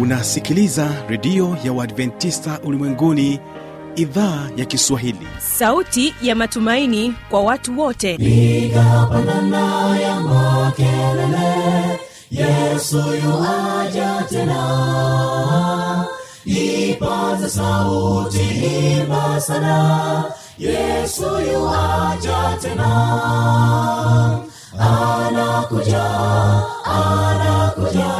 unasikiliza redio ya uadventista ulimwenguni idhaa ya kiswahili. Sauti ya matumaini kwa watu wote. Igapanana ya makelele yesu yuaja tena. Ipaza sauti imba sana yesu yuaja tena. Anakuja anakuja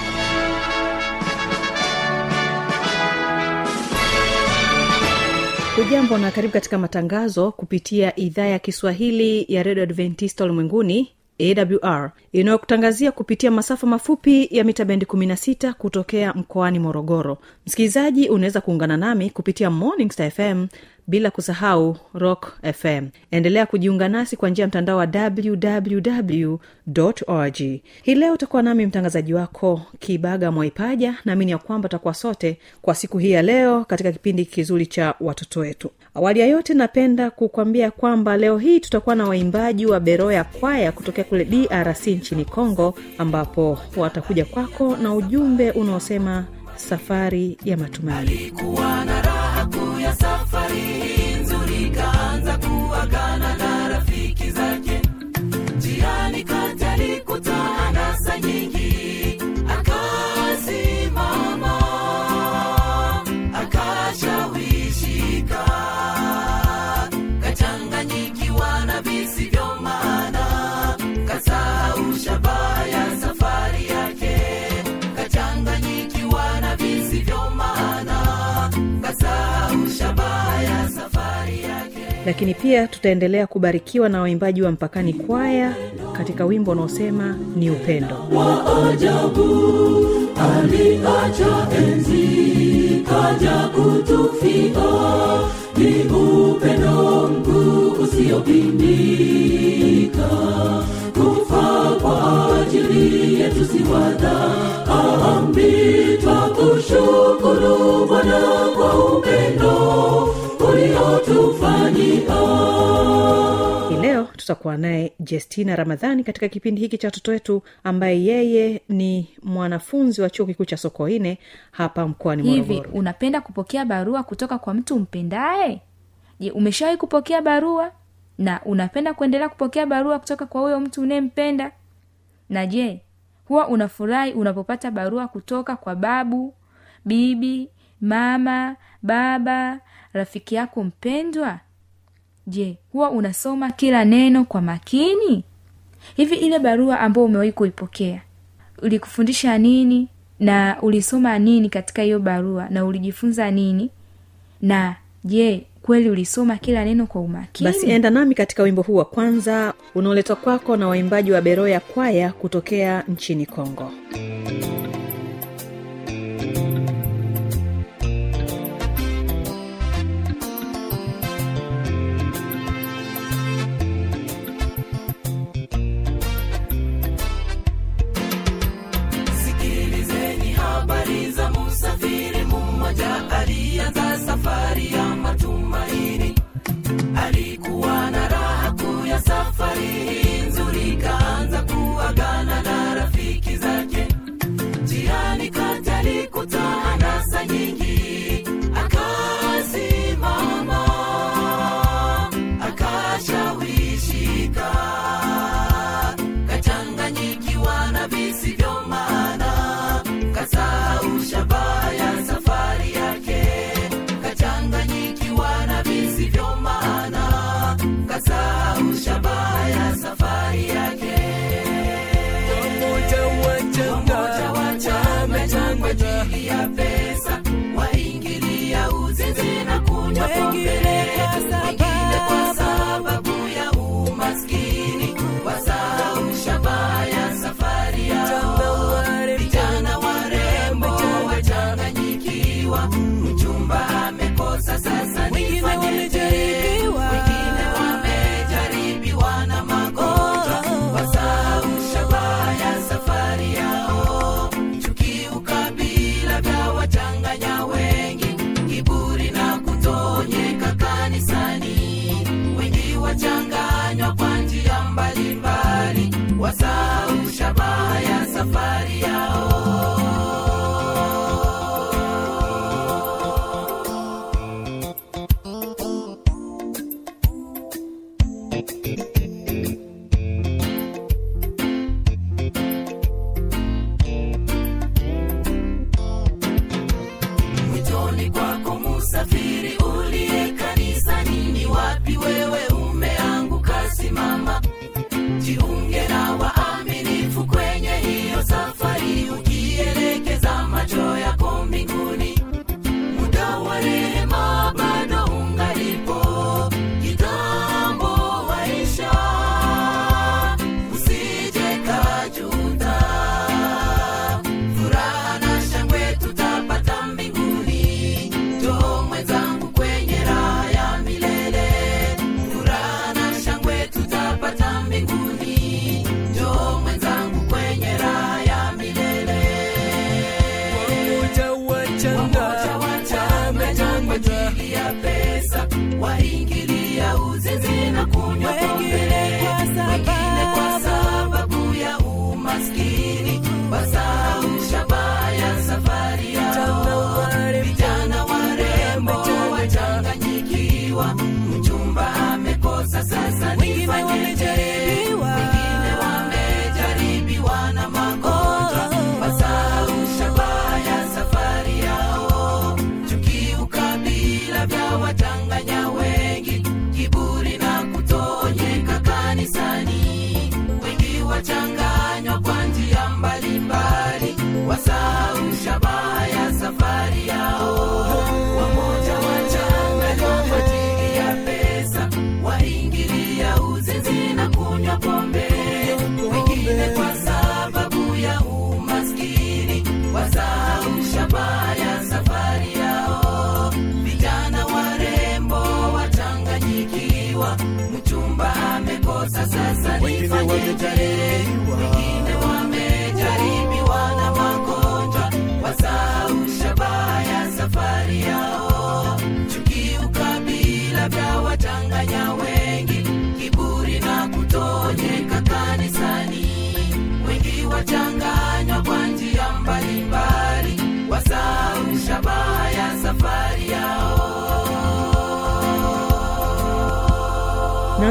hujambo na karibu katika matangazo kupitia idhaa ya kiswahili ya redio adventista ulimwenguni awr inayokutangazia kupitia masafa mafupi ya mita bendi 16 kutokea mkoani morogoro. Msikilizaji unaweza kuungana nami kupitia morning star fm bila kusahau rock fm endelea kujiunga nasi kwa njia ya mtandao wa www org. Hii leo utakuwa nami mtangazaji wako kibaga mwaipaja. Naamini ya kwamba utakuwa sote kwa siku hii ya leo katika kipindi kizuri cha watoto wetu. Awali ya yote napenda kukwambia kwamba leo hii tutakuwa na waimbaji wa beroya kwaya kutokea kule drc nchini congo ambapo watakuja kwako na ujumbe unaosema safari ya matumaini. Alikuwa na lakini pia tutaendelea kubarikiwa na waimbaji wa mpakani kwaya katika wimbo unaosema ni upendo. Waajabu aliacha enzi kaja kutufia ni upendo mkuu usiopimika kufa kwa ajili yetu si wadhambi twakushukuru bwana leo tutakuwa naye jestina ramadhani katika kipindi hiki cha watoto wetu ambaye yeye ni mwanafunzi wa chuo kikuu cha sokoine hapa mkoani hivi unapenda kupokea barua kutoka kwa mtu mpendaye? Je umeshawahi kupokea barua? Na unapenda kuendelea kupokea barua kutoka kwa huyo mtu unayempenda? Na je huwa unafurahi unapopata barua kutoka kwa babu bibi mama baba rafiki yako mpendwa? Je huwa unasoma kila neno kwa makini? Hivi ile barua ambayo umewahi kuipokea ulikufundisha nini? Na ulisoma nini katika hiyo barua? Na ulijifunza nini? Na je kweli ulisoma kila neno kwa umakini? Basi enda nami katika wimbo huu wa kwanza unaoletwa kwako na waimbaji wa beroya kwaya kutokea nchini kongo. sikilizeni safari ya matumaini. Alikuwa na raha kuu ya safari hii nzuri kaanza kuagana na rafiki zake. Njiani kati alikuta anasa nyingi jare.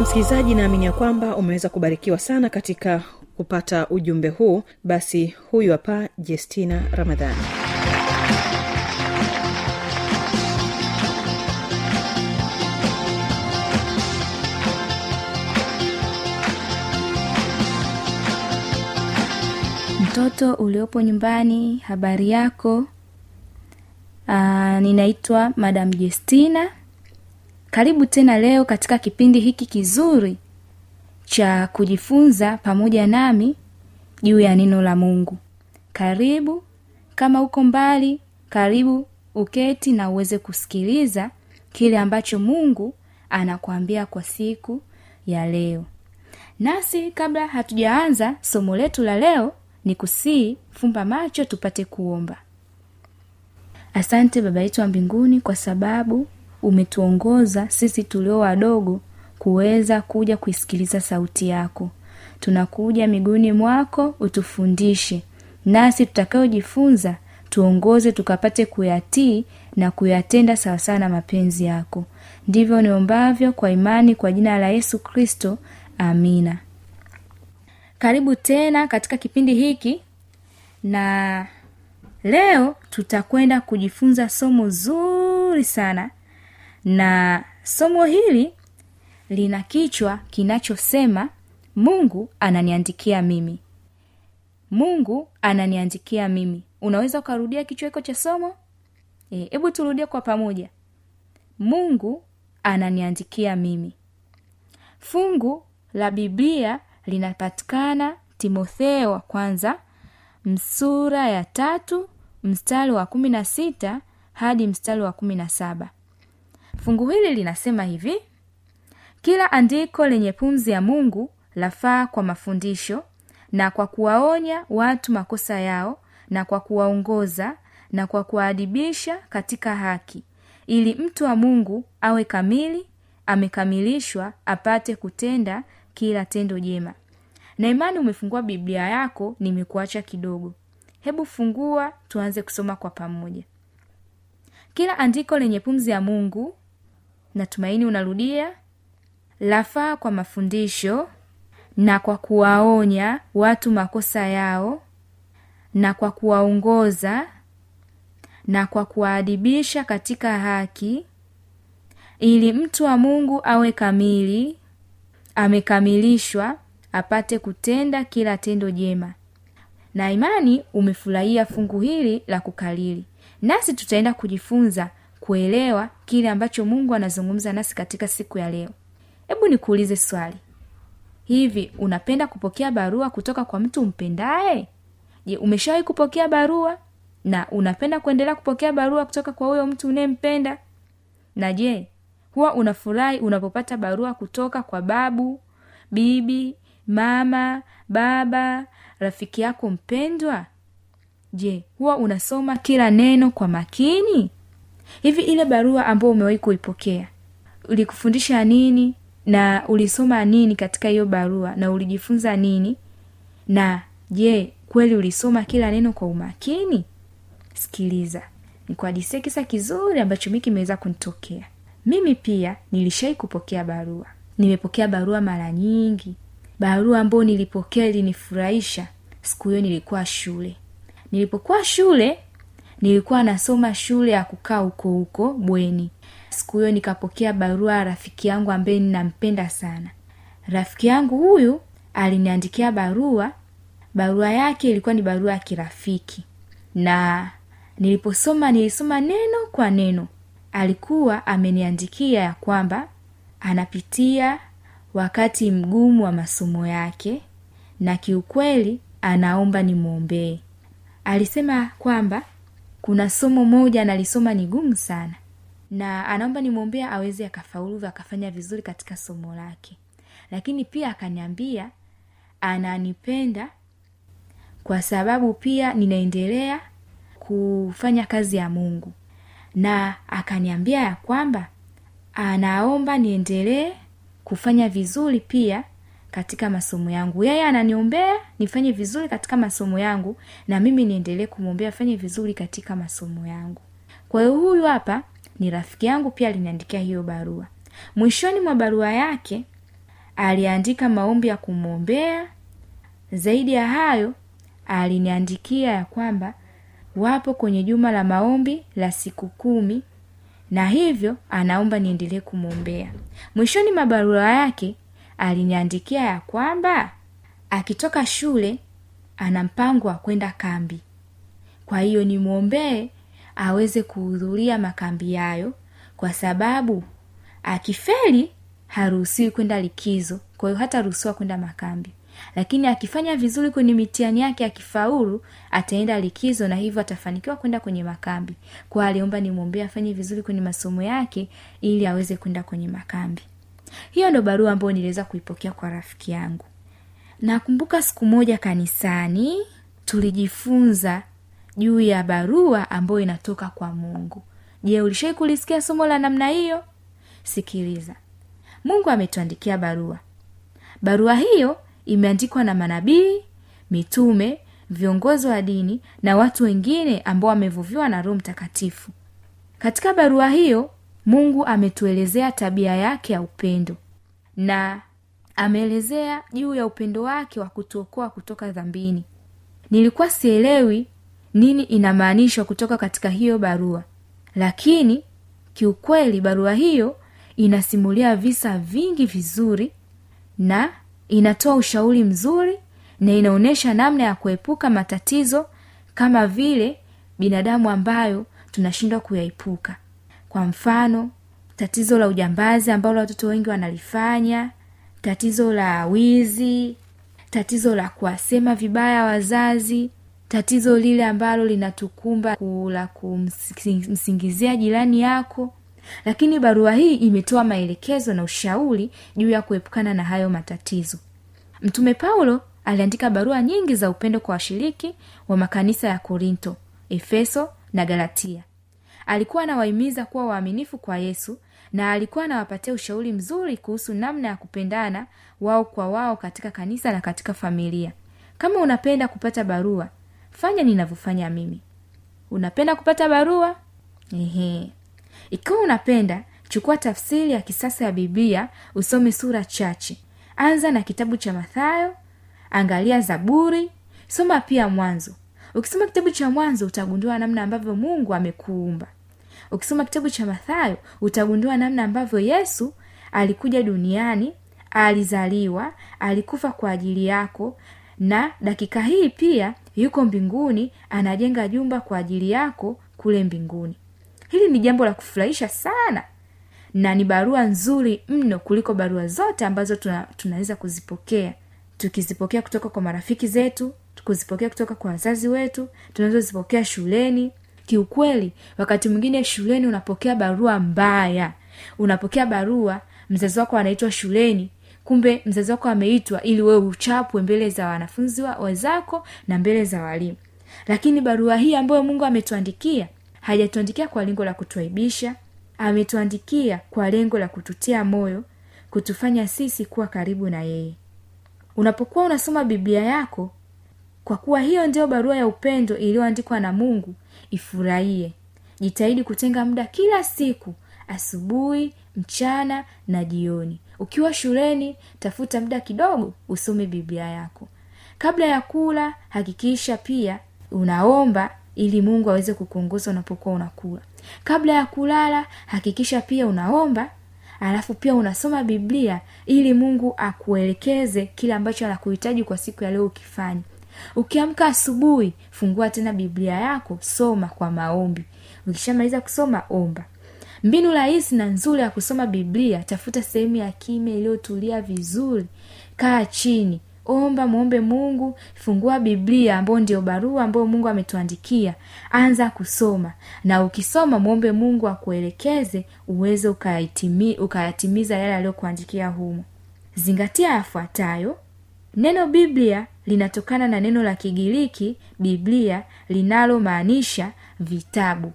Msikilizaji naamini ya kwamba umeweza kubarikiwa sana katika kupata ujumbe huu. Basi huyu hapa jestina ramadhani mtoto uliopo nyumbani habari yako? Aa, ninaitwa madam jestina karibu tena leo katika kipindi hiki kizuri cha kujifunza pamoja nami juu ya neno la mungu. Karibu kama uko mbali karibu uketi na uweze kusikiliza kile ambacho mungu anakuambia kwa siku ya leo. Nasi kabla hatujaanza somo letu la leo ni kusii fumba macho tupate kuomba. Asante baba yetu wa mbinguni kwa sababu umetuongoza sisi tulio wadogo kuweza kuja kuisikiliza sauti yako. Tunakuja miguuni mwako utufundishe. Nasi tutakayojifunza tuongoze tukapate kuyatii na kuyatenda sawasawa na mapenzi yako. Ndivyo niombavyo kwa imani kwa jina la yesu kristo. Amina. Karibu tena katika kipindi hiki na leo tutakwenda kujifunza somo zuri sana na somo hili lina kichwa kinachosema mungu ananiandikia mimi. Mungu ananiandikia mimi. Unaweza ukarudia kichwa hiko cha somo? Hebu e, turudie kwa pamoja. Mungu ananiandikia mimi. Fungu la biblia linapatikana timotheo wa kwanza msura ya tatu mstari wa kumi na sita hadi mstari wa kumi na saba fungu hili linasema hivi kila andiko lenye pumzi ya mungu lafaa kwa mafundisho na kwa kuwaonya watu makosa yao na kwa kuwaongoza na kwa kuwaadibisha katika haki ili mtu wa mungu awe kamili amekamilishwa apate kutenda kila tendo jema. Na imani umefungua biblia yako nimekuacha kidogo. Hebu fungua tuanze kusoma kwa pamoja. Kila andiko lenye pumzi ya mungu natumaini unarudia. Lafaa kwa mafundisho na kwa kuwaonya watu makosa yao na kwa kuwaongoza na kwa kuwaadibisha katika haki. Ili mtu wa mungu awe kamili amekamilishwa apate kutenda kila tendo jema. Na imani umefurahia fungu hili la kukalili. Nasi tutaenda kujifunza kuelewa kile ambacho mungu anazungumza nasi katika siku ya leo. Hebu nikuulize swali. Hivi unapenda kupokea barua kutoka kwa mtu mpendaye? Je umeshawahi kupokea barua? Na unapenda kuendelea kupokea barua kutoka kwa huyo mtu unayempenda? Na je huwa unafurahi unapopata barua kutoka kwa babu bibi mama baba rafiki yako mpendwa? Je huwa unasoma kila neno kwa makini hivi ile barua ambayo umewahi kuipokea ulikufundisha nini na ulisoma nini katika hiyo barua na ulijifunza nini? Na je kweli ulisoma kila neno kwa umakini? Sikiliza nikuhadisie kisa kizuri ambacho mi kimeweza kunitokea. Mimi pia nilishai kupokea barua. Nimepokea barua mara nyingi. Barua ambayo nilipokea ilinifurahisha. Siku hiyo nilikuwa shule. Nilipokuwa shule nilikuwa nasoma shule ya kukaa huko huko bweni. Siku hiyo nikapokea barua ya rafiki yangu ambaye ninampenda sana. Rafiki yangu huyu aliniandikia barua. Barua yake ilikuwa ni barua ya kirafiki. Na niliposoma nilisoma neno kwa neno. Alikuwa ameniandikia ya kwamba anapitia wakati mgumu wa masomo yake na kiukweli anaomba nimwombee. Alisema kwamba kuna somo moja analisoma ni gumu sana. Na anaomba nimwombea aweze akafaulu akafanya vizuri katika somo lake. Lakini pia akaniambia ananipenda kwa sababu pia ninaendelea kufanya kazi ya mungu. Na akaniambia ya kwamba anaomba niendelee kufanya vizuri pia katika masomo yangu. Yeye ananiombea nifanye vizuri katika masomo yangu na mimi niendelee kumwombea afanye vizuri katika masomo yangu. Kwa hiyo huyu hapa ni rafiki yangu pia aliniandikia hiyo barua. Mwishoni mwa barua yake aliandika maombi ya kumwombea. Zaidi ya hayo aliniandikia ya kwamba wapo kwenye juma la maombi la siku kumi na hivyo anaomba niendelee kumwombea. Mwishoni mwa barua yake aliniandikia ya kwamba akitoka shule ana mpango wa kwenda kambi. Kwa hiyo nimwombee aweze kuhudhuria makambi yayo kwa sababu akifeli haruhusiwi kwenda likizo kwa hiyo hataruhusiwa kwenda makambi. Lakini akifanya vizuri kwenye mitihani yake akifaulu ataenda likizo na hivyo atafanikiwa kwenda kwenye makambi. Kwa aliomba nimwombee afanye vizuri kwenye masomo yake ili aweze kwenda kwenye makambi hiyo ndo barua ambayo niliweza kuipokea kwa rafiki yangu. Nakumbuka siku moja kanisani tulijifunza juu ya barua ambayo inatoka kwa mungu. Je ulishai kulisikia somo la namna hiyo? Sikiliza. Mungu ametuandikia barua. Barua hiyo imeandikwa na manabii mitume viongozi wa dini na watu wengine ambao wamevuviwa na roho mtakatifu. Katika barua hiyo mungu ametuelezea tabia yake ya upendo. Na ameelezea juu ya upendo wake wa kutuokoa kutoka dhambini. Nilikuwa sielewi nini inamaanishwa kutoka katika hiyo barua. Lakini kiukweli barua hiyo inasimulia visa vingi vizuri na inatoa ushauri mzuri na inaonyesha namna ya kuepuka matatizo kama vile binadamu ambayo tunashindwa kuyaepuka kwa mfano tatizo la ujambazi ambalo watoto wengi wanalifanya tatizo la wizi tatizo la kuwasema vibaya wazazi tatizo lile ambalo linatukumba la kumsingizia jirani yako. Lakini barua hii imetoa maelekezo na ushauri juu ya kuepukana na hayo matatizo. Mtume paulo aliandika barua nyingi za upendo kwa washiriki wa makanisa ya korinto efeso na galatia alikuwa anawahimiza kuwa waaminifu kwa yesu na alikuwa anawapatia ushauri mzuri kuhusu namna ya kupendana wao kwa wao katika kanisa na katika familia. Kama unapenda kupata barua fanya ninavyofanya mimi. Unapenda kupata barua? Ehe. ikiwa unapenda chukua tafsiri ya kisasa ya biblia usome sura chache. Anza na kitabu cha mathayo angalia zaburi soma pia mwanzo. Ukisoma kitabu cha mwanzo utagundua namna ambavyo mungu amekuumba ukisoma kitabu cha mathayo utagundua namna ambavyo yesu alikuja duniani alizaliwa alikufa kwa ajili yako na dakika hii pia yuko mbinguni anajenga jumba kwa ajili yako kule mbinguni. Hili ni jambo la kufurahisha sana na ni barua nzuri mno kuliko barua zote ambazo tuna, tunaweza kuzipokea. Tukizipokea kutoka kwa marafiki zetu kuzipokea kutoka kwa wazazi wetu tunazozipokea shuleni kiukweli wakati mwingine shuleni unapokea barua mbaya. Unapokea barua mzazi wako anaitwa shuleni kumbe mzazi wako ameitwa ili wewe uchapwe mbele za wanafunzi wa- na mbele za walimu. Lakini barua hii ambayo mungu ametuandikia hajatuandikia kwa lengo la kutuaibisha ametuandikia kwa lengo la kututia moyo kutufanya sisi kuwa karibu na yeye. Unapokuwa unasoma biblia yako kwa kuwa hiyo ndio barua ya upendo iliyoandikwa na mungu ifurahie. Jitahidi kutenga muda kila siku asubuhi mchana na jioni. Ukiwa shuleni tafuta muda kidogo usome biblia yako. Kabla ya kula hakikisha pia unaomba ili mungu aweze kukuongoza unapokuwa unakula. Kabla ya kulala hakikisha pia unaomba alafu pia unasoma biblia ili mungu akuelekeze kile ambacho anakuhitaji kwa siku ya leo ukifanya ukiamka asubuhi fungua tena biblia yako soma kwa maombi. Ukishamaliza kusoma omba. Mbinu rahisi na nzuri ya kusoma biblia tafuta sehemu ya kimya iliyotulia vizuri. Kaa chini omba mwombe mungu fungua biblia ambayo ndio barua ambayo mungu ametuandikia. Anza kusoma. Na ukisoma mwombe mungu akuelekeze uweze ukayatimiza yale aliyokuandikia humo. Zingatia yafuatayo neno biblia linatokana na neno la kigiriki biblia linalomaanisha vitabu.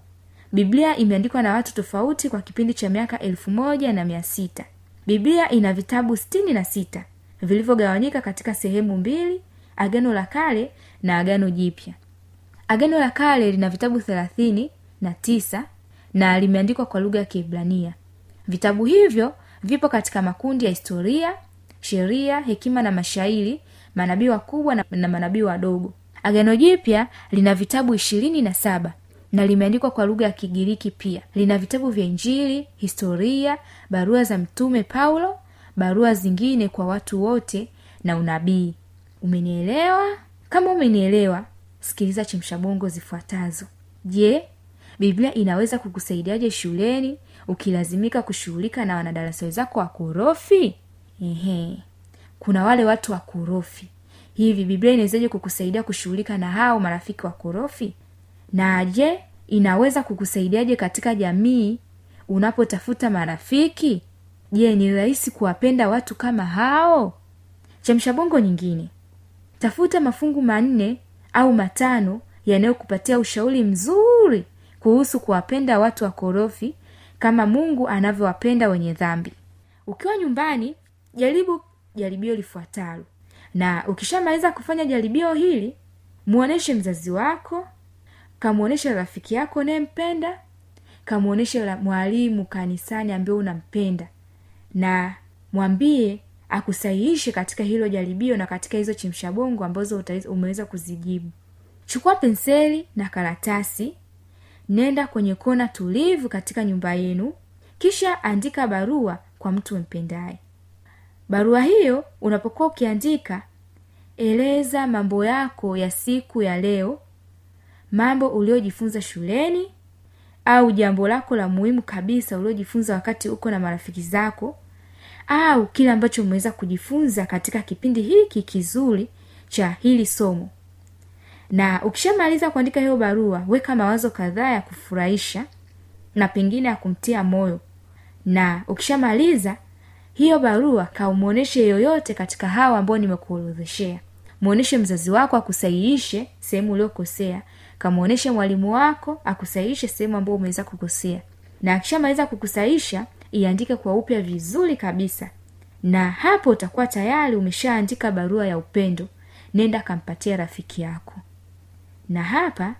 Biblia imeandikwa na watu tofauti kwa kipindi cha miaka elfu moja na mia sita. Biblia ina vitabu sitini na sita vilivyogawanyika katika sehemu mbili agano la kale na agano jipya. Agano la kale lina vitabu thelathini na tisa na limeandikwa kwa lugha ya kiebrania. Vitabu hivyo vipo katika makundi ya historia sheria hekima na mashairi manabii wakubwa na, na manabii wadogo. Agano jipya lina vitabu ishirini na saba na limeandikwa kwa lugha ya kigiriki pia. Lina vitabu vya injili historia barua za mtume paulo barua zingine kwa watu wote na unabii. Umenielewa? Kama umenielewa sikiliza chemshabongo zifuatazo. Je biblia inaweza kukusaidiaje shuleni ukilazimika kushughulika na wanadarasa wenzako wakorofi ehe. Kuna wale watu wakorofi hivi biblia inawezaje kukusaidia kushughulika na hao marafiki wakorofi na je inaweza kukusaidiaje katika jamii unapotafuta marafiki? Je ni rahisi kuwapenda watu kama hao? Chamshabongo nyingine. Tafuta mafungu manne au matano yanayokupatia ushauri mzuri kuhusu kuwapenda watu wakorofi kama mungu anavyowapenda wenye dhambi. Ukiwa nyumbani jaribu jaribio lifuatalo. Na ukishamaliza kufanya jaribio hili mwonyeshe mzazi wako kamwoneshe rafiki yako unayempenda kamwonyeshe mwalimu kanisani ambaye unampenda. Na mwambie akusahihishe katika hilo jaribio na katika hizo chimshabongo ambazo umeweza kuzijibu. Chukua penseli na karatasi nenda kwenye kona tulivu katika nyumba yenu kisha andika barua kwa mtu mpendaye barua hiyo unapokuwa ukiandika eleza mambo yako ya siku ya leo mambo uliojifunza shuleni au jambo lako la muhimu kabisa uliojifunza wakati uko na marafiki zako au kile ambacho umeweza kujifunza katika kipindi hiki kizuri cha hili somo. Na ukishamaliza kuandika hiyo barua weka mawazo kadhaa ya kufurahisha na pengine ya kumtia moyo. Na ukishamaliza hiyo barua kaumwonyeshe yoyote katika hawa ambao nimekuorodheshea. Mwonyeshe mzazi wako akusahihishe sehemu uliokosea. Kamwonyeshe mwalimu wako akusahihishe sehemu ambao umeweza kukosea. Na akishamaliza kukusahisha iandike kwa upya vizuri kabisa. Na hapo utakuwa tayari umeshaandika barua ya upendo. Nenda kampatia rafiki yako. Na hapa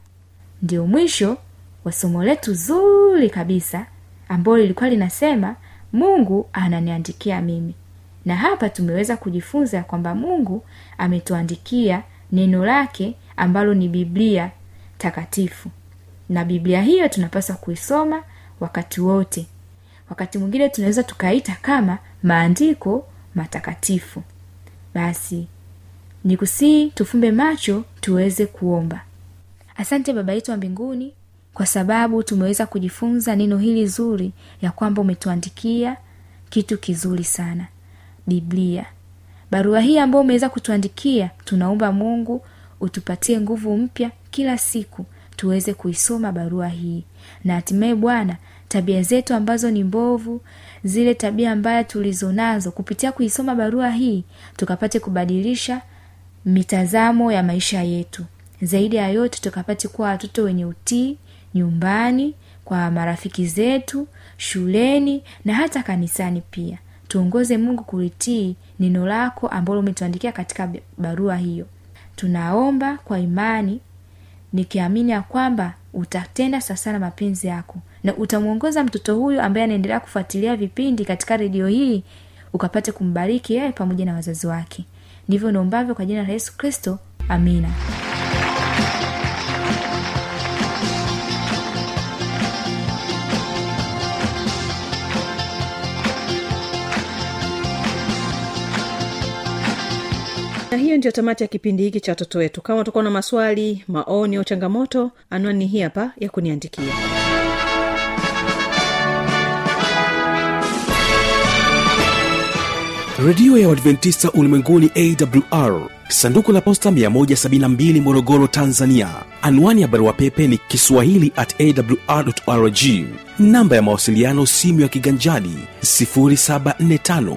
ndio mwisho wa somo letu zuri kabisa ambalo lilikuwa linasema mungu ananiandikia mimi. Na hapa tumeweza kujifunza kwamba mungu ametuandikia neno lake ambalo ni biblia takatifu. Na biblia hiyo tunapaswa kuisoma wakati wote. Wakati mwingine tunaweza tukaita kama maandiko matakatifu. Basi ni kusii tufumbe macho tuweze kuomba. Asante baba yetu wa mbinguni kwa sababu tumeweza kujifunza neno hili zuri ya kwamba umetuandikia kitu kizuri sana biblia. Barua hii ambayo umeweza kutuandikia tunaomba mungu utupatie nguvu mpya kila siku tuweze kuisoma barua hii. Na hatimaye bwana tabia zetu ambazo ni mbovu zile tabia mbaya tulizonazo kupitia kuisoma barua hii tukapate kubadilisha mitazamo ya maisha yetu. Zaidi ya yote tukapate kuwa watoto wenye utii nyumbani kwa marafiki zetu shuleni na hata kanisani pia. Tuongoze mungu kulitii neno lako ambalo umetuandikia katika barua hiyo. Tunaomba kwa imani nikiamini ya kwamba utatenda sasana mapenzi yako. Na utamwongoza mtoto huyu ambaye anaendelea kufuatilia vipindi katika redio hii ukapate kumbariki yeye pamoja na wazazi wake. Ndivyo naombavyo kwa jina la yesu kristo. Amina na hiyo ndio tamati ya kipindi hiki cha watoto wetu. Kama utakuwa na maswali maoni au changamoto anwani hii hapa ya kuniandikia. Redio ya uadventista ulimwenguni awr sanduku la posta 172 morogoro tanzania. Anwani ya barua pepe ni kiswahili at awrrg namba ya mawasiliano simu ya kiganjani 745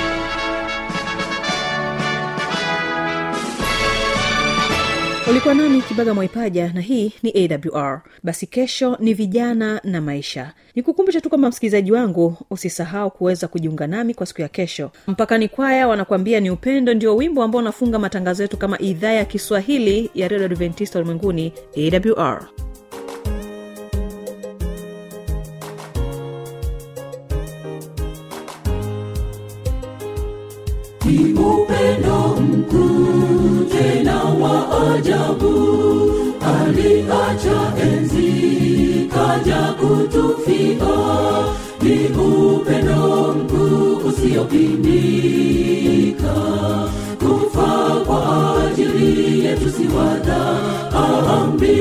ulikuwa nami kibaga mwaipaja na hii ni awr basi kesho ni vijana na maisha. Nikukumbusha tu kwamba msikilizaji wangu usisahau kuweza kujiunga nami kwa siku ya kesho. Mpakani kwaya wanakuambia ni upendo ndio wimbo ambao unafunga matangazo yetu kama idhaa ya kiswahili ya redio adventista ulimwenguni awr ni upendo mkuu tena wa ajabu aliacha enzi kaja kutufia ni upendo mkuu usiopindika. Kufa kwa ajili yetu si wadhambi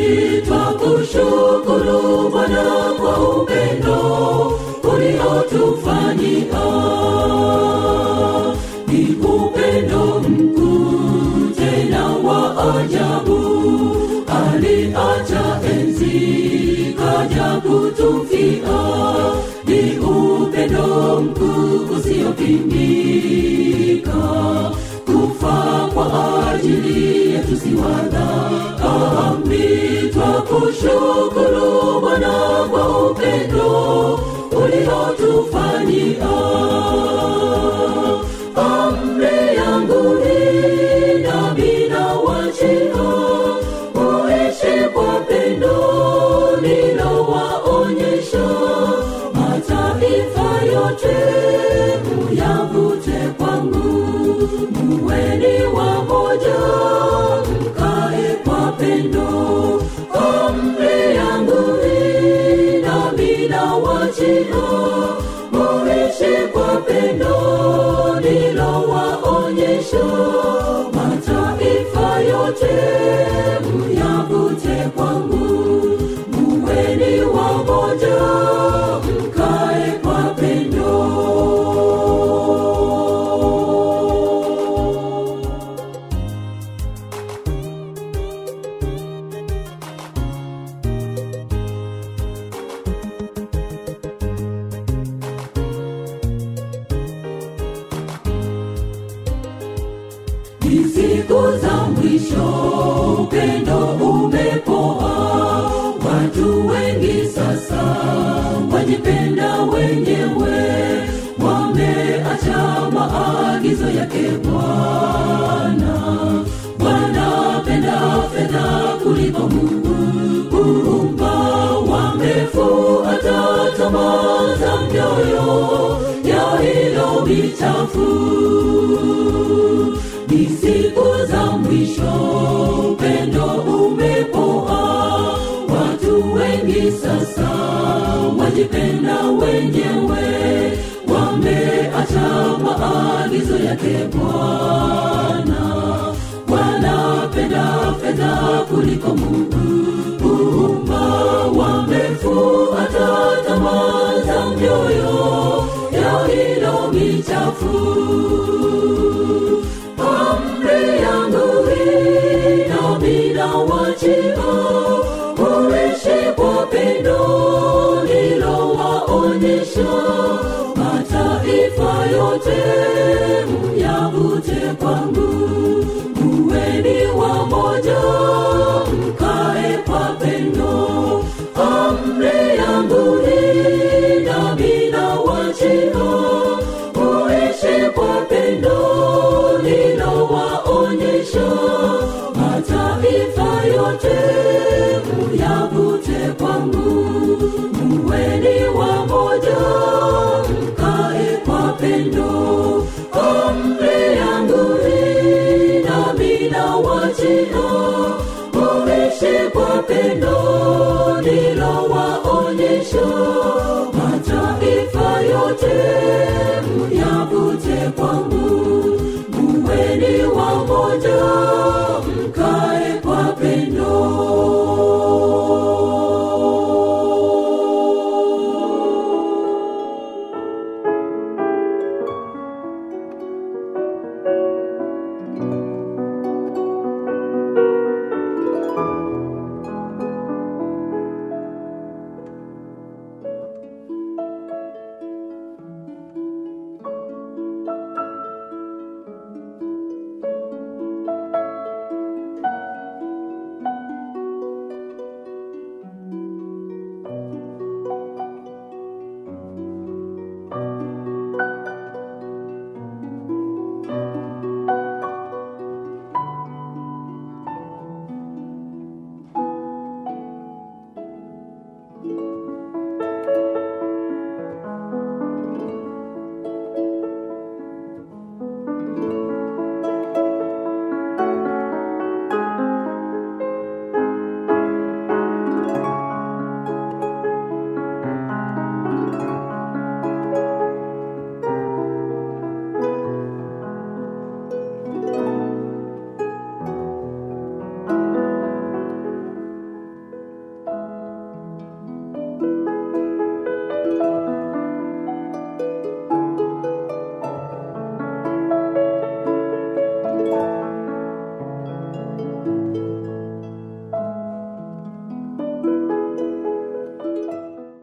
twakushukuru bwana kwa upendo kutufia ni upendo mkuu usiopimika kufa kwa ajili yetu si wadhambi twakushukuru bwana kwa upendo uliotufanyia siku za mwisho upendo umepoa. Watu wengi sasa wajipenda wenyewe. Wameacha maagizo yake bwana. Wanapenda fedha kuliko mungu. Hurumba wamefuata tamaa za mioyo ya hilo michafu. Sasa wajipenda wenyewe wameacha maagizo yake bwana. Wanapenda fedha kuliko mungu. Umba wamefuata tamaa za mioyo ya hilo michafu nilowaonyesha mataifa yote myavute kwangu. Muweni wamoja mkae kwa pendo pendo